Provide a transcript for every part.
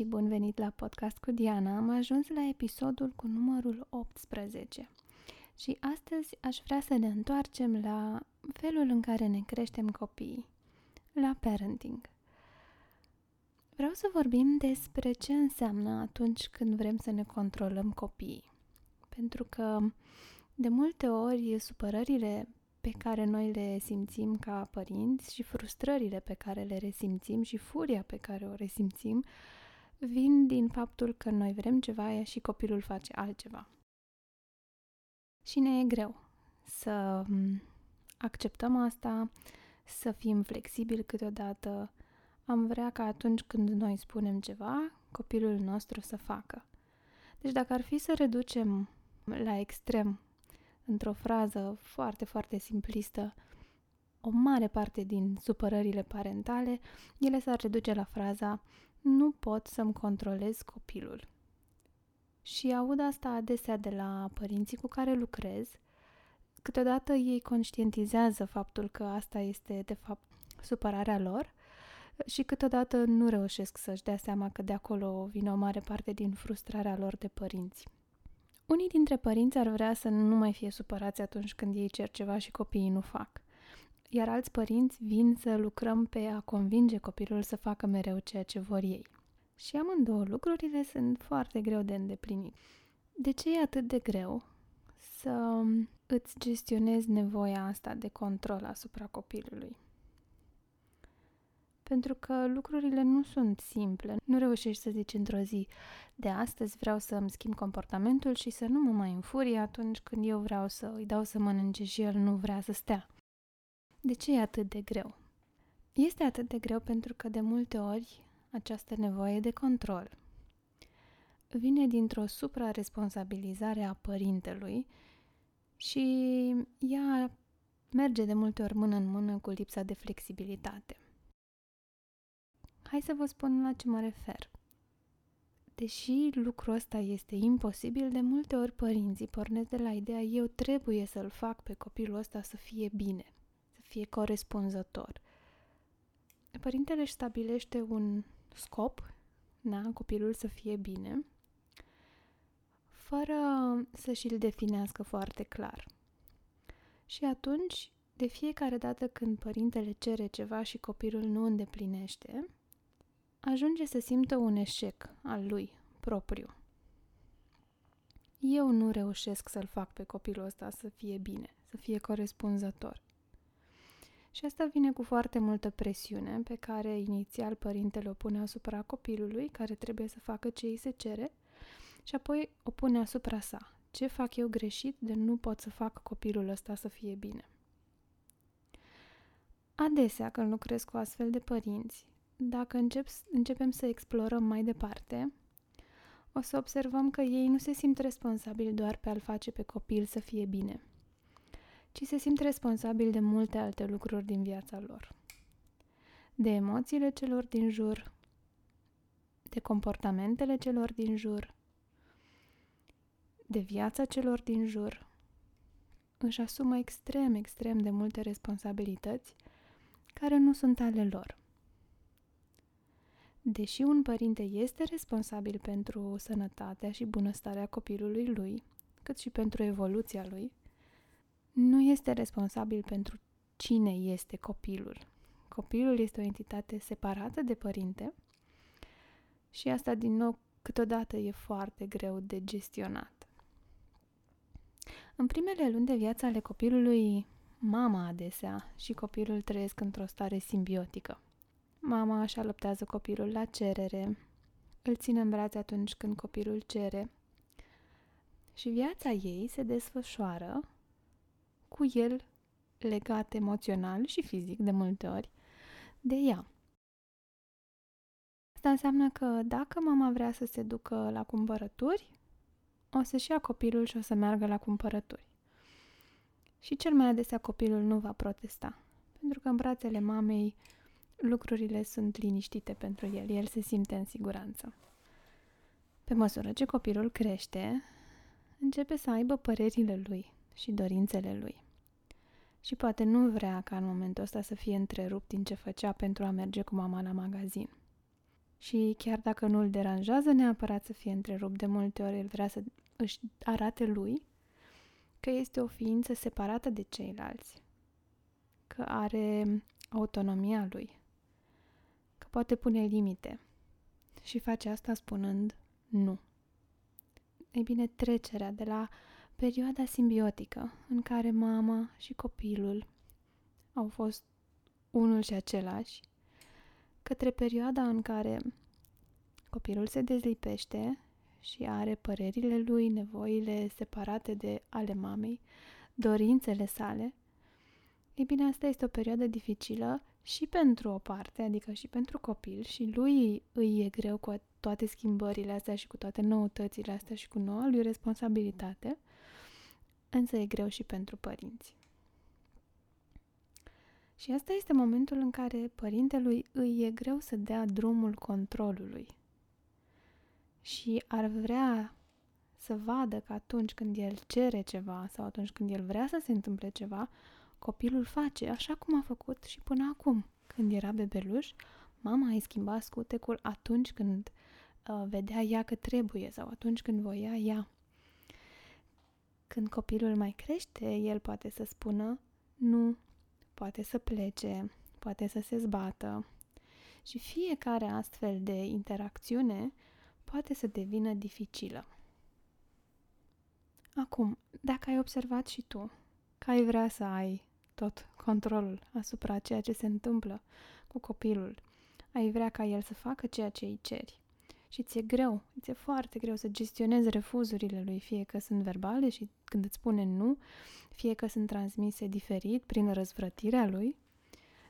și bun venit la podcast cu Diana. Am ajuns la episodul cu numărul 18 și astăzi aș vrea să ne întoarcem la felul în care ne creștem copiii, la parenting. Vreau să vorbim despre ce înseamnă atunci când vrem să ne controlăm copiii. Pentru că de multe ori supărările pe care noi le simțim ca părinți și frustrările pe care le resimțim și furia pe care o resimțim vin din faptul că noi vrem ceva și copilul face altceva. Și ne e greu să acceptăm asta, să fim flexibili câteodată. Am vrea ca atunci când noi spunem ceva, copilul nostru să facă. Deci dacă ar fi să reducem la extrem într-o frază foarte, foarte simplistă, o mare parte din supărările parentale, ele s-ar reduce la fraza nu pot să-mi controlez copilul. Și aud asta adesea de la părinții cu care lucrez. Câteodată ei conștientizează faptul că asta este, de fapt, supărarea lor și câteodată nu reușesc să-și dea seama că de acolo vine o mare parte din frustrarea lor de părinți. Unii dintre părinți ar vrea să nu mai fie supărați atunci când ei cer ceva și copiii nu fac. Iar alți părinți vin să lucrăm pe a convinge copilul să facă mereu ceea ce vor ei. Și amândouă lucrurile sunt foarte greu de îndeplinit. De ce e atât de greu să îți gestionezi nevoia asta de control asupra copilului? pentru că lucrurile nu sunt simple. Nu reușești să zici într-o zi, de astăzi vreau să îmi schimb comportamentul și să nu mă mai înfurie atunci când eu vreau să îi dau să mănânce și el nu vrea să stea. De ce e atât de greu? Este atât de greu pentru că de multe ori această nevoie de control vine dintr-o supraresponsabilizare a părintelui și ea merge de multe ori mână în mână cu lipsa de flexibilitate. Hai să vă spun la ce mă refer. Deși lucrul ăsta este imposibil, de multe ori părinții pornesc de la ideea eu trebuie să-l fac pe copilul ăsta să fie bine, să fie corespunzător. Părintele își stabilește un scop, na, copilul să fie bine, fără să și-l definească foarte clar. Și atunci, de fiecare dată când părintele cere ceva și copilul nu îndeplinește, ajunge să simtă un eșec al lui propriu. Eu nu reușesc să-l fac pe copilul ăsta să fie bine, să fie corespunzător. Și asta vine cu foarte multă presiune pe care inițial părintele o pune asupra copilului, care trebuie să facă ce îi se cere, și apoi o pune asupra sa. Ce fac eu greșit de nu pot să fac copilul ăsta să fie bine? Adesea, când lucrez cu astfel de părinți, dacă încep, începem să explorăm mai departe, o să observăm că ei nu se simt responsabili doar pe a-l face pe copil să fie bine, ci se simt responsabili de multe alte lucruri din viața lor. De emoțiile celor din jur, de comportamentele celor din jur, de viața celor din jur. Își asumă extrem, extrem de multe responsabilități care nu sunt ale lor. Deși un părinte este responsabil pentru sănătatea și bunăstarea copilului lui, cât și pentru evoluția lui, nu este responsabil pentru cine este copilul. Copilul este o entitate separată de părinte și asta, din nou, câteodată e foarte greu de gestionat. În primele luni de viață ale copilului, mama adesea și copilul trăiesc într-o stare simbiotică. Mama așa luptează copilul la cerere, îl ține în brațe atunci când copilul cere și viața ei se desfășoară cu el legat emoțional și fizic de multe ori de ea. Asta înseamnă că dacă mama vrea să se ducă la cumpărături, o să-și ia copilul și o să meargă la cumpărături. Și cel mai adesea copilul nu va protesta, pentru că în brațele mamei lucrurile sunt liniștite pentru el, el se simte în siguranță. Pe măsură ce copilul crește, începe să aibă părerile lui și dorințele lui. Și poate nu vrea ca în momentul ăsta să fie întrerupt din ce făcea pentru a merge cu mama la magazin. Și chiar dacă nu îl deranjează neapărat să fie întrerupt, de multe ori el vrea să își arate lui că este o ființă separată de ceilalți, că are autonomia lui, că poate pune limite și face asta spunând nu. Ei bine, trecerea de la perioada simbiotică în care mama și copilul au fost unul și același, către perioada în care copilul se dezlipește și are părerile lui, nevoile separate de ale mamei, dorințele sale, ei bine, asta este o perioadă dificilă și pentru o parte, adică și pentru copil și lui îi e greu cu toate schimbările astea și cu toate noutățile astea și cu noua lui responsabilitate, însă e greu și pentru părinți. Și asta este momentul în care părintelui îi e greu să dea drumul controlului. Și ar vrea să vadă că atunci când el cere ceva sau atunci când el vrea să se întâmple ceva, copilul face așa cum a făcut și până acum. Când era bebeluș, mama îi schimba scutecul atunci când uh, vedea ea că trebuie sau atunci când voia ea. Când copilul mai crește, el poate să spună nu, poate să plece, poate să se zbată. Și fiecare astfel de interacțiune poate să devină dificilă. Acum, dacă ai observat și tu că ai vrea să ai tot controlul asupra ceea ce se întâmplă cu copilul, ai vrea ca el să facă ceea ce îi ceri și ți-e greu, ți-e foarte greu să gestionezi refuzurile lui, fie că sunt verbale și când îți spune nu, fie că sunt transmise diferit prin răzvrătirea lui.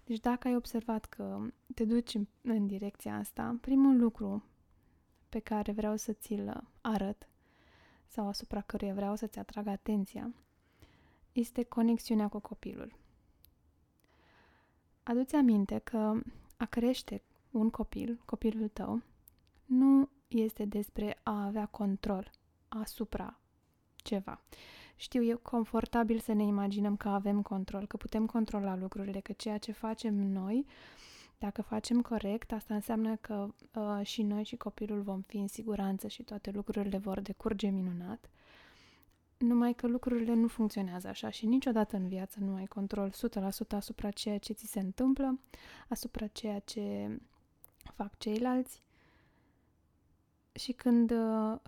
Deci dacă ai observat că te duci în, în direcția asta, primul lucru pe care vreau să ți-l arăt sau asupra căruia vreau să-ți atrag atenția este conexiunea cu copilul. Adu-ți aminte că a crește un copil, copilul tău, nu este despre a avea control asupra ceva. Știu, e confortabil să ne imaginăm că avem control, că putem controla lucrurile, că ceea ce facem noi, dacă facem corect, asta înseamnă că uh, și noi și copilul vom fi în siguranță și toate lucrurile vor decurge minunat. Numai că lucrurile nu funcționează așa și niciodată în viață nu ai control 100% asupra ceea ce ți se întâmplă, asupra ceea ce fac ceilalți și când uh,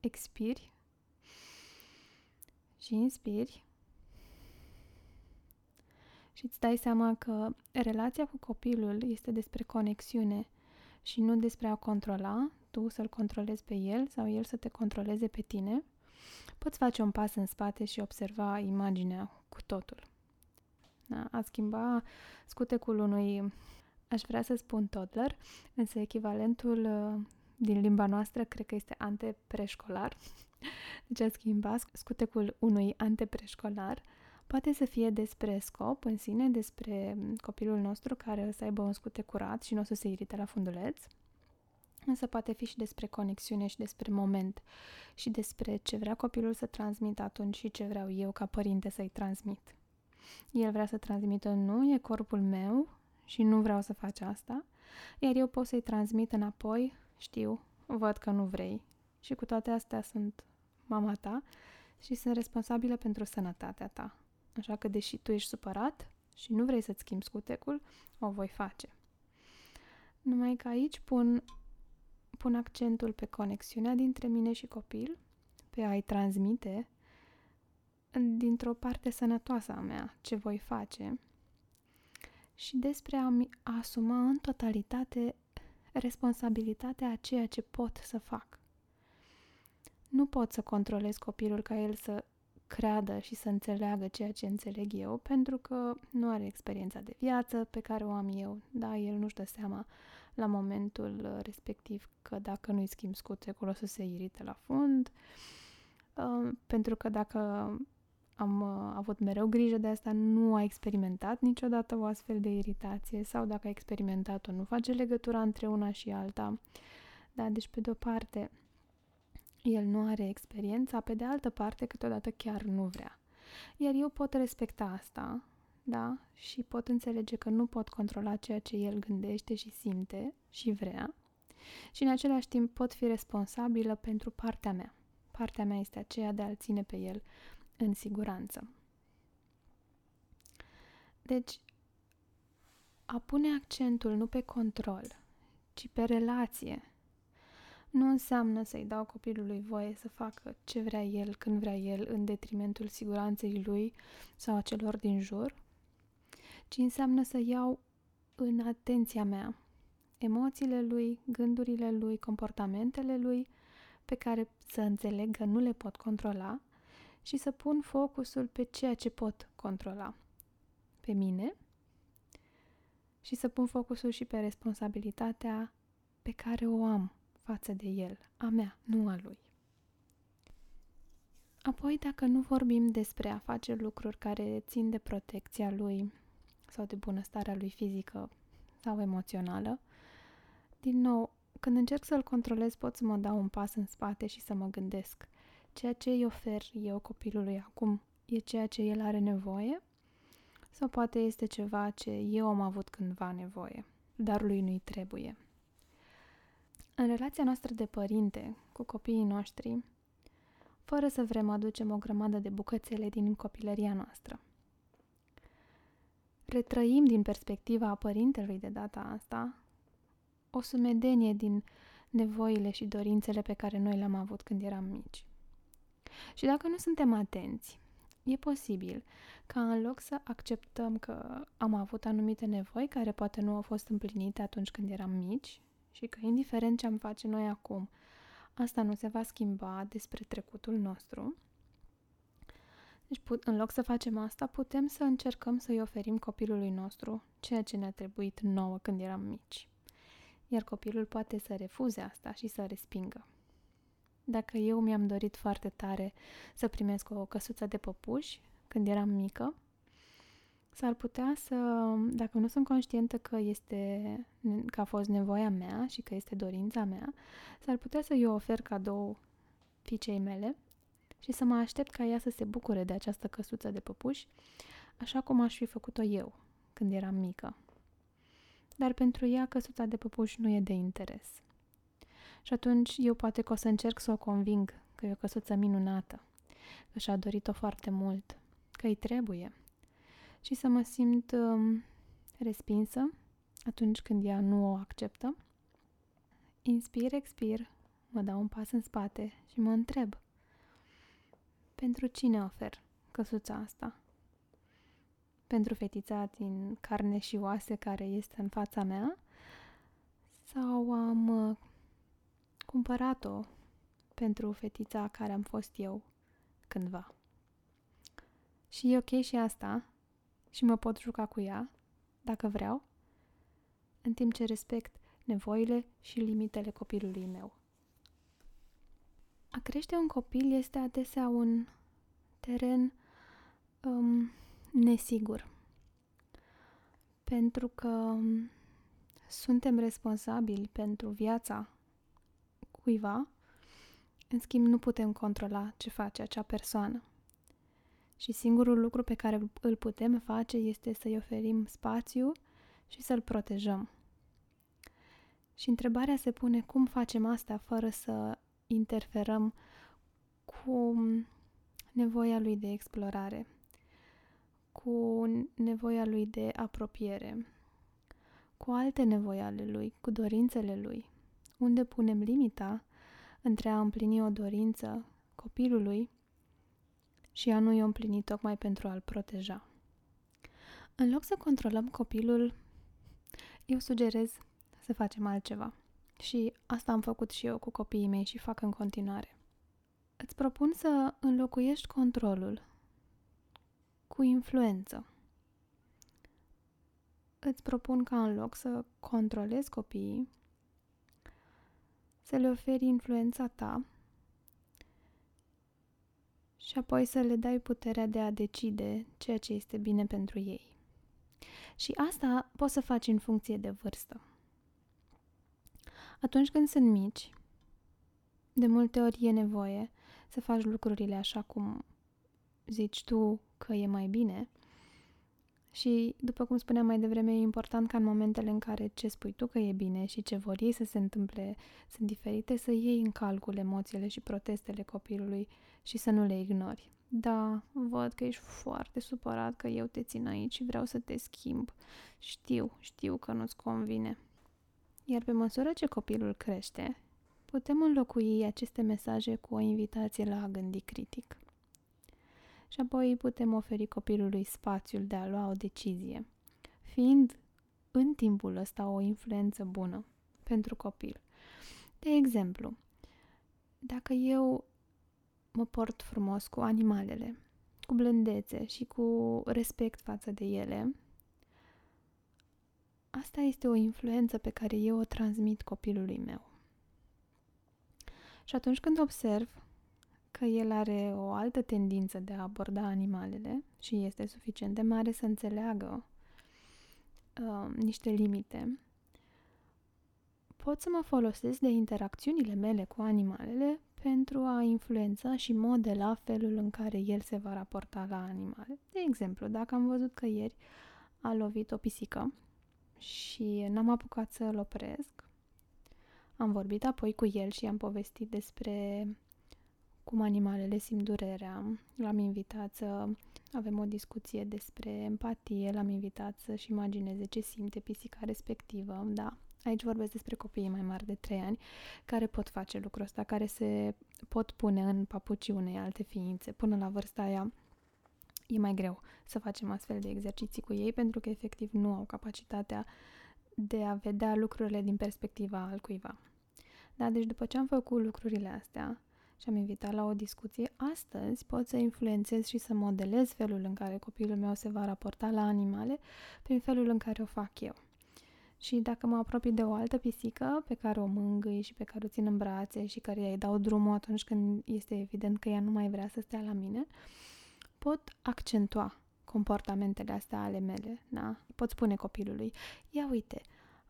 expiri și inspiri și îți dai seama că relația cu copilul este despre conexiune și nu despre a controla, tu să-l controlezi pe el sau el să te controleze pe tine, poți face un pas în spate și observa imaginea cu totul. Da? A schimba scutecul unui Aș vrea să spun toddler, însă echivalentul uh, din limba noastră cred că este antepreșcolar. Deci a schimba scutecul unui antepreșcolar poate să fie despre scop în sine, despre mm, copilul nostru care o să aibă un scute curat și nu o să se irite la funduleț, însă poate fi și despre conexiune și despre moment și despre ce vrea copilul să transmită atunci și ce vreau eu ca părinte să-i transmit. El vrea să transmită nu, e corpul meu, și nu vreau să faci asta, iar eu pot să-i transmit înapoi, știu, văd că nu vrei și cu toate astea sunt mama ta și sunt responsabilă pentru sănătatea ta. Așa că deși tu ești supărat și nu vrei să-ți schimbi scutecul, o voi face. Numai că aici pun, pun accentul pe conexiunea dintre mine și copil, pe a-i transmite dintr-o parte sănătoasă a mea ce voi face și despre a-mi asuma în totalitate responsabilitatea a ceea ce pot să fac. Nu pot să controlez copilul ca el să creadă și să înțeleagă ceea ce înțeleg eu, pentru că nu are experiența de viață pe care o am eu. Da, el nu-și dă seama la momentul respectiv că dacă nu-i schimb scuțecul o să se irite la fund, uh, pentru că dacă am uh, avut mereu grijă de asta, nu a experimentat niciodată o astfel de iritație sau dacă a experimentat-o, nu face legătura între una și alta. Da, deci pe de-o parte el nu are experiența, pe de altă parte câteodată chiar nu vrea. Iar eu pot respecta asta, da? Și pot înțelege că nu pot controla ceea ce el gândește și simte și vrea. Și în același timp pot fi responsabilă pentru partea mea. Partea mea este aceea de a-l ține pe el în siguranță. Deci, a pune accentul nu pe control, ci pe relație, nu înseamnă să-i dau copilului voie să facă ce vrea el, când vrea el, în detrimentul siguranței lui sau a celor din jur, ci înseamnă să iau în atenția mea emoțiile lui, gândurile lui, comportamentele lui, pe care să înțeleg că nu le pot controla și să pun focusul pe ceea ce pot controla. Pe mine și să pun focusul și pe responsabilitatea pe care o am față de el, a mea, nu a lui. Apoi, dacă nu vorbim despre a face lucruri care țin de protecția lui sau de bunăstarea lui fizică sau emoțională, din nou, când încerc să-l controlez, pot să mă dau un pas în spate și să mă gândesc ceea ce îi ofer eu copilului acum e ceea ce el are nevoie sau poate este ceva ce eu am avut cândva nevoie, dar lui nu-i trebuie. În relația noastră de părinte cu copiii noștri, fără să vrem aducem o grămadă de bucățele din copilăria noastră. Retrăim din perspectiva a părintelui de data asta o sumedenie din nevoile și dorințele pe care noi le-am avut când eram mici. Și dacă nu suntem atenți, e posibil ca în loc să acceptăm că am avut anumite nevoi care poate nu au fost împlinite atunci când eram mici și că indiferent ce am face noi acum, asta nu se va schimba despre trecutul nostru. Deci, în loc să facem asta, putem să încercăm să-i oferim copilului nostru ceea ce ne-a trebuit nouă când eram mici. Iar copilul poate să refuze asta și să respingă. Dacă eu mi-am dorit foarte tare să primesc o căsuță de păpuși când eram mică, S-ar putea să, dacă nu sunt conștientă că este, că a fost nevoia mea și că este dorința mea, s-ar putea să eu ofer cadou fiicei mele și să mă aștept ca ea să se bucure de această căsuță de păpuși, așa cum aș fi făcut-o eu când eram mică. Dar pentru ea căsuța de păpuși nu e de interes. Și atunci eu poate că o să încerc să o conving că e o căsuță minunată, că și-a dorit-o foarte mult, că îi trebuie – și să mă simt um, respinsă atunci când ea nu o acceptă. Inspir, expir, mă dau un pas în spate și mă întreb pentru cine ofer căsuța asta? Pentru fetița din carne și oase care este în fața mea? Sau am uh, cumpărat-o pentru fetița care am fost eu cândva? Și e ok și asta, și mă pot juca cu ea, dacă vreau, în timp ce respect nevoile și limitele copilului meu. A crește un copil este adesea un teren um, nesigur. Pentru că um, suntem responsabili pentru viața cuiva, în schimb nu putem controla ce face acea persoană și singurul lucru pe care îl putem face este să-i oferim spațiu și să-l protejăm. Și întrebarea se pune cum facem asta fără să interferăm cu nevoia lui de explorare, cu nevoia lui de apropiere, cu alte nevoi ale lui, cu dorințele lui. Unde punem limita între a împlini o dorință copilului și ea nu i-o împlini tocmai pentru a-l proteja. În loc să controlăm copilul, eu sugerez să facem altceva. Și asta am făcut și eu cu copiii mei și fac în continuare. Îți propun să înlocuiești controlul cu influență. Îți propun ca în loc să controlezi copiii, să le oferi influența ta și apoi să le dai puterea de a decide ceea ce este bine pentru ei. Și asta poți să faci în funcție de vârstă. Atunci când sunt mici, de multe ori e nevoie să faci lucrurile așa cum zici tu că e mai bine Și, după cum spuneam mai devreme, e important ca în momentele în care ce spui tu că e bine și ce vor ei să se întâmple sunt diferite, să iei în calcul emoțiile și protestele copilului și să nu le ignori. Da, văd că ești foarte supărat că eu te țin aici și vreau să te schimb. Știu, știu că nu-ți convine. Iar pe măsură ce copilul crește, putem înlocui aceste mesaje cu o invitație la a gândi critic. Și apoi putem oferi copilului spațiul de a lua o decizie, fiind în timpul ăsta o influență bună pentru copil. De exemplu, dacă eu mă port frumos cu animalele, cu blândețe și cu respect față de ele, asta este o influență pe care eu o transmit copilului meu. Și atunci când observ că el are o altă tendință de a aborda animalele și este suficient de mare să înțeleagă uh, niște limite, pot să mă folosesc de interacțiunile mele cu animalele pentru a influența și modela felul în care el se va raporta la animale. De exemplu, dacă am văzut că ieri a lovit o pisică și n-am apucat să-l opresc, am vorbit apoi cu el și am povestit despre cum animalele simt durerea. L-am invitat să avem o discuție despre empatie, l-am invitat să-și imagineze ce simte pisica respectivă, da. Aici vorbesc despre copiii mai mari de 3 ani care pot face lucrul ăsta, care se pot pune în papucii unei alte ființe. Până la vârsta aia e mai greu să facem astfel de exerciții cu ei pentru că efectiv nu au capacitatea de a vedea lucrurile din perspectiva al cuiva. Da, deci după ce am făcut lucrurile astea și am invitat la o discuție, astăzi pot să influențez și să modelez felul în care copilul meu se va raporta la animale prin felul în care o fac eu. Și dacă mă apropii de o altă pisică pe care o mângâi și pe care o țin în brațe și care îi dau drumul atunci când este evident că ea nu mai vrea să stea la mine, pot accentua comportamentele astea ale mele, da? Pot spune copilului, ia uite,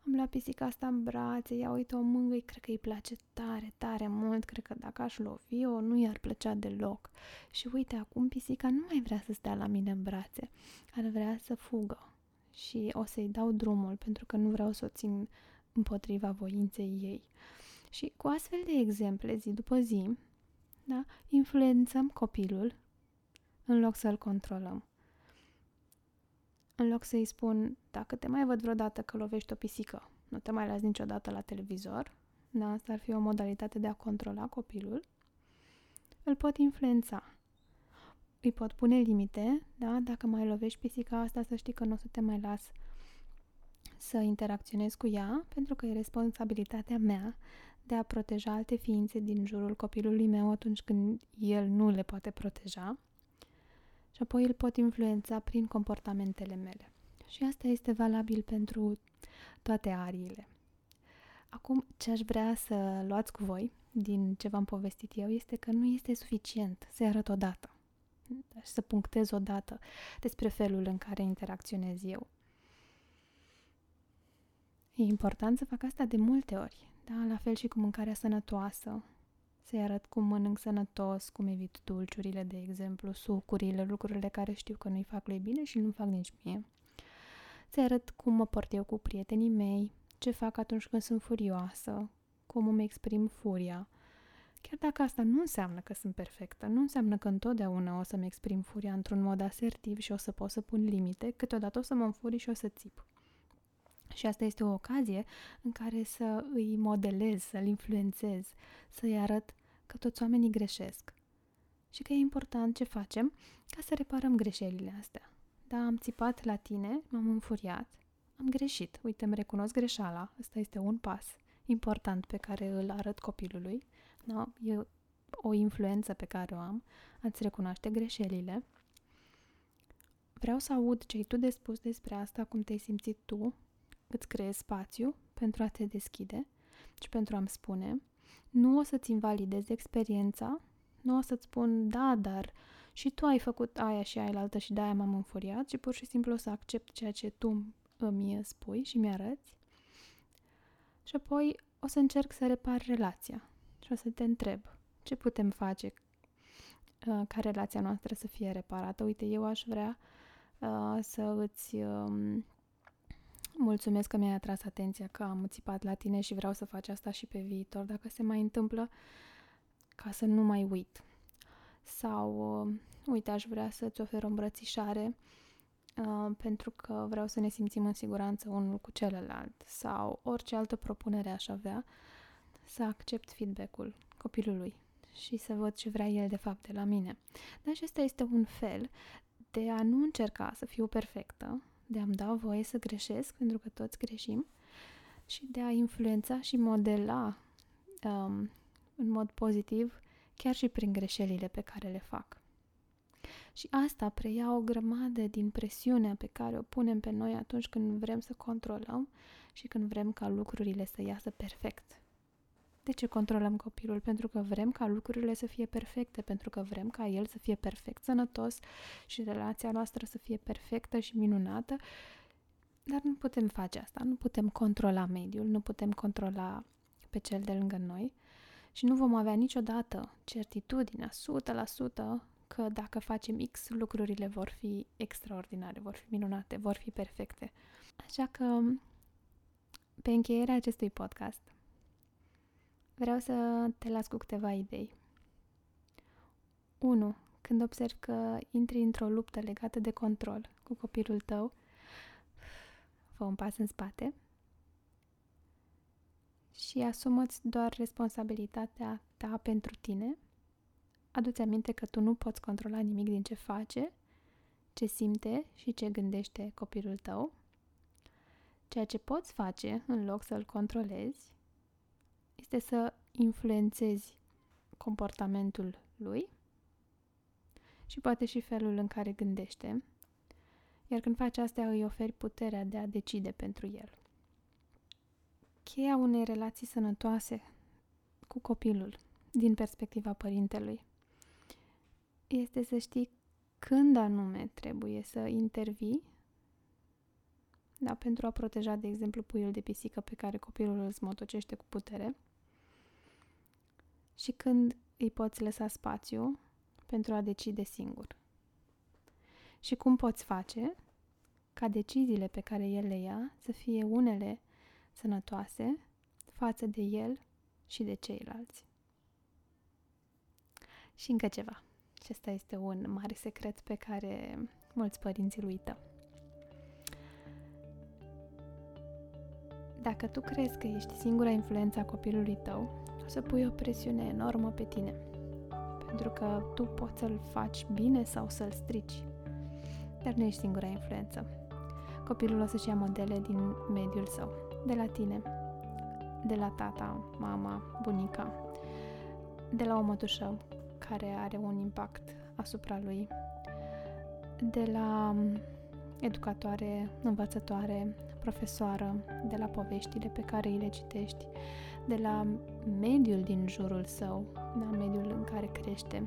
am luat pisica asta în brațe, ia uite o mângâi, cred că îi place tare, tare mult, cred că dacă aș lovi-o, nu i-ar plăcea deloc. Și uite, acum pisica nu mai vrea să stea la mine în brațe, ar vrea să fugă și o să-i dau drumul pentru că nu vreau să o țin împotriva voinței ei. Și cu astfel de exemple, zi după zi, da, influențăm copilul în loc să-l controlăm. În loc să-i spun, dacă te mai văd vreodată că lovești o pisică, nu te mai las niciodată la televizor, da, asta ar fi o modalitate de a controla copilul, îl pot influența îi pot pune limite, da? Dacă mai lovești pisica asta, să știi că nu o să te mai las să interacționez cu ea, pentru că e responsabilitatea mea de a proteja alte ființe din jurul copilului meu atunci când el nu le poate proteja. Și apoi îl pot influența prin comportamentele mele. Și asta este valabil pentru toate ariile. Acum, ce aș vrea să luați cu voi din ce v-am povestit eu este că nu este suficient să arăt odată și să punctez odată despre felul în care interacționez eu. E important să fac asta de multe ori, da? La fel și cu mâncarea sănătoasă. Să-i arăt cum mănânc sănătos, cum evit dulciurile, de exemplu, sucurile, lucrurile care știu că nu-i fac lui bine și nu fac nici mie. Să-i arăt cum mă port eu cu prietenii mei, ce fac atunci când sunt furioasă, cum îmi exprim furia, Chiar dacă asta nu înseamnă că sunt perfectă, nu înseamnă că întotdeauna o să-mi exprim furia într-un mod asertiv și o să pot să pun limite, câteodată o să mă înfuri și o să țip. Și asta este o ocazie în care să îi modelez, să-l influențez, să-i arăt că toți oamenii greșesc. Și că e important ce facem ca să reparăm greșelile astea. Da, am țipat la tine, m-am înfuriat, am greșit. Uite, îmi recunosc greșeala. Asta este un pas important pe care îl arăt copilului da? E o influență pe care o am, ați recunoaște greșelile. Vreau să aud ce ai tu de spus despre asta, cum te-ai simțit tu, îți creezi spațiu pentru a te deschide și pentru a-mi spune. Nu o să-ți invalidez experiența, nu o să-ți spun, da, dar și tu ai făcut aia și aia altă și de-aia m-am înfuriat și pur și simplu o să accept ceea ce tu îmi spui și mi-arăți. Și apoi o să încerc să repar relația și o să te întreb ce putem face uh, ca relația noastră să fie reparată. Uite, eu aș vrea uh, să îți uh, mulțumesc că mi-ai atras atenția, că am țipat la tine și vreau să faci asta și pe viitor, dacă se mai întâmplă, ca să nu mai uit. Sau, uh, uite, aș vrea să-ți ofer o îmbrățișare uh, pentru că vreau să ne simțim în siguranță unul cu celălalt. Sau orice altă propunere aș avea, să accept feedback-ul copilului și să văd ce vrea el de fapt de la mine. Dar acesta este un fel de a nu încerca să fiu perfectă, de a-mi da voie să greșesc, pentru că toți greșim, și de a influența și modela um, în mod pozitiv, chiar și prin greșelile pe care le fac. Și asta preia o grămadă din presiunea pe care o punem pe noi atunci când vrem să controlăm și când vrem ca lucrurile să iasă perfect. De ce controlăm copilul? Pentru că vrem ca lucrurile să fie perfecte, pentru că vrem ca el să fie perfect sănătos și relația noastră să fie perfectă și minunată, dar nu putem face asta, nu putem controla mediul, nu putem controla pe cel de lângă noi și nu vom avea niciodată certitudinea 100% că dacă facem X, lucrurile vor fi extraordinare, vor fi minunate, vor fi perfecte. Așa că, pe încheierea acestui podcast, vreau să te las cu câteva idei. 1. Când observi că intri într-o luptă legată de control cu copilul tău, fă un pas în spate și asumă-ți doar responsabilitatea ta pentru tine. Adu-ți aminte că tu nu poți controla nimic din ce face, ce simte și ce gândește copilul tău. Ceea ce poți face, în loc să-l controlezi, este să influențezi comportamentul lui și poate și felul în care gândește, iar când faci asta îi oferi puterea de a decide pentru el. Cheia unei relații sănătoase cu copilul, din perspectiva părintelui, este să știi când anume trebuie să intervii da, pentru a proteja, de exemplu, puiul de pisică pe care copilul îl smotocește cu putere și când îi poți lăsa spațiu pentru a decide singur. Și cum poți face ca deciziile pe care el le ia să fie unele sănătoase față de el și de ceilalți. Și încă ceva. Acesta este un mare secret pe care mulți părinți îl uită. Dacă tu crezi că ești singura influență a copilului tău, o să pui o presiune enormă pe tine. Pentru că tu poți să-l faci bine sau să-l strici. Dar nu ești singura influență. Copilul o să-și ia modele din mediul său, de la tine, de la tata, mama, bunica, de la o mătușă care are un impact asupra lui, de la educatoare, învățătoare, profesoară, de la poveștile pe care îi le citești, de la mediul din jurul său, la mediul în care crește,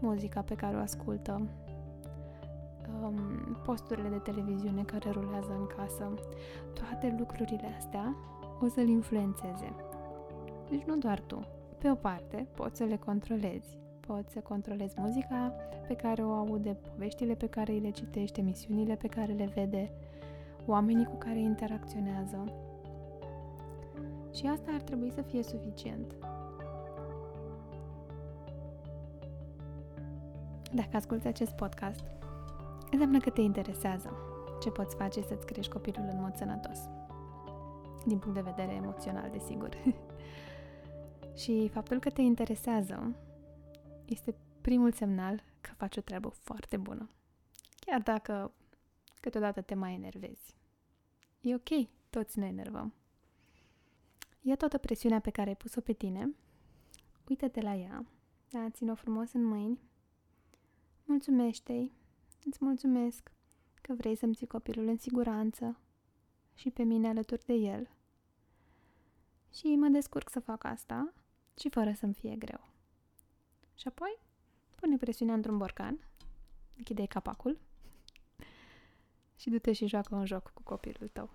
muzica pe care o ascultă, um, posturile de televiziune care rulează în casă, toate lucrurile astea o să-l influențeze. Deci nu doar tu. Pe o parte, poți să le controlezi. Poți să controlezi muzica pe care o aude, poveștile pe care îi le citește, emisiunile pe care le vede, oamenii cu care interacționează. Și asta ar trebui să fie suficient. Dacă asculti acest podcast, înseamnă că te interesează ce poți face să-ți crești copilul în mod sănătos. Din punct de vedere emoțional, desigur. și faptul că te interesează este primul semnal că faci o treabă foarte bună. Chiar dacă câteodată te mai enervezi. E ok, toți ne enervăm. Ia toată presiunea pe care ai pus-o pe tine, uită-te la ea, da, ține-o frumos în mâini, mulțumește-i, îți mulțumesc că vrei să-mi ții copilul în siguranță și pe mine alături de el. Și mă descurc să fac asta și fără să-mi fie greu. Și apoi pune presiunea într-un borcan, închide capacul și du-te și joacă un joc cu copilul tău.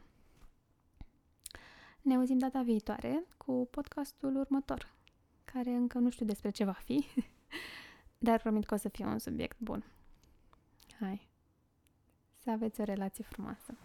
Ne auzim data viitoare cu podcastul următor, care încă nu știu despre ce va fi, dar promit că o să fie un subiect bun. Hai, să aveți o relație frumoasă!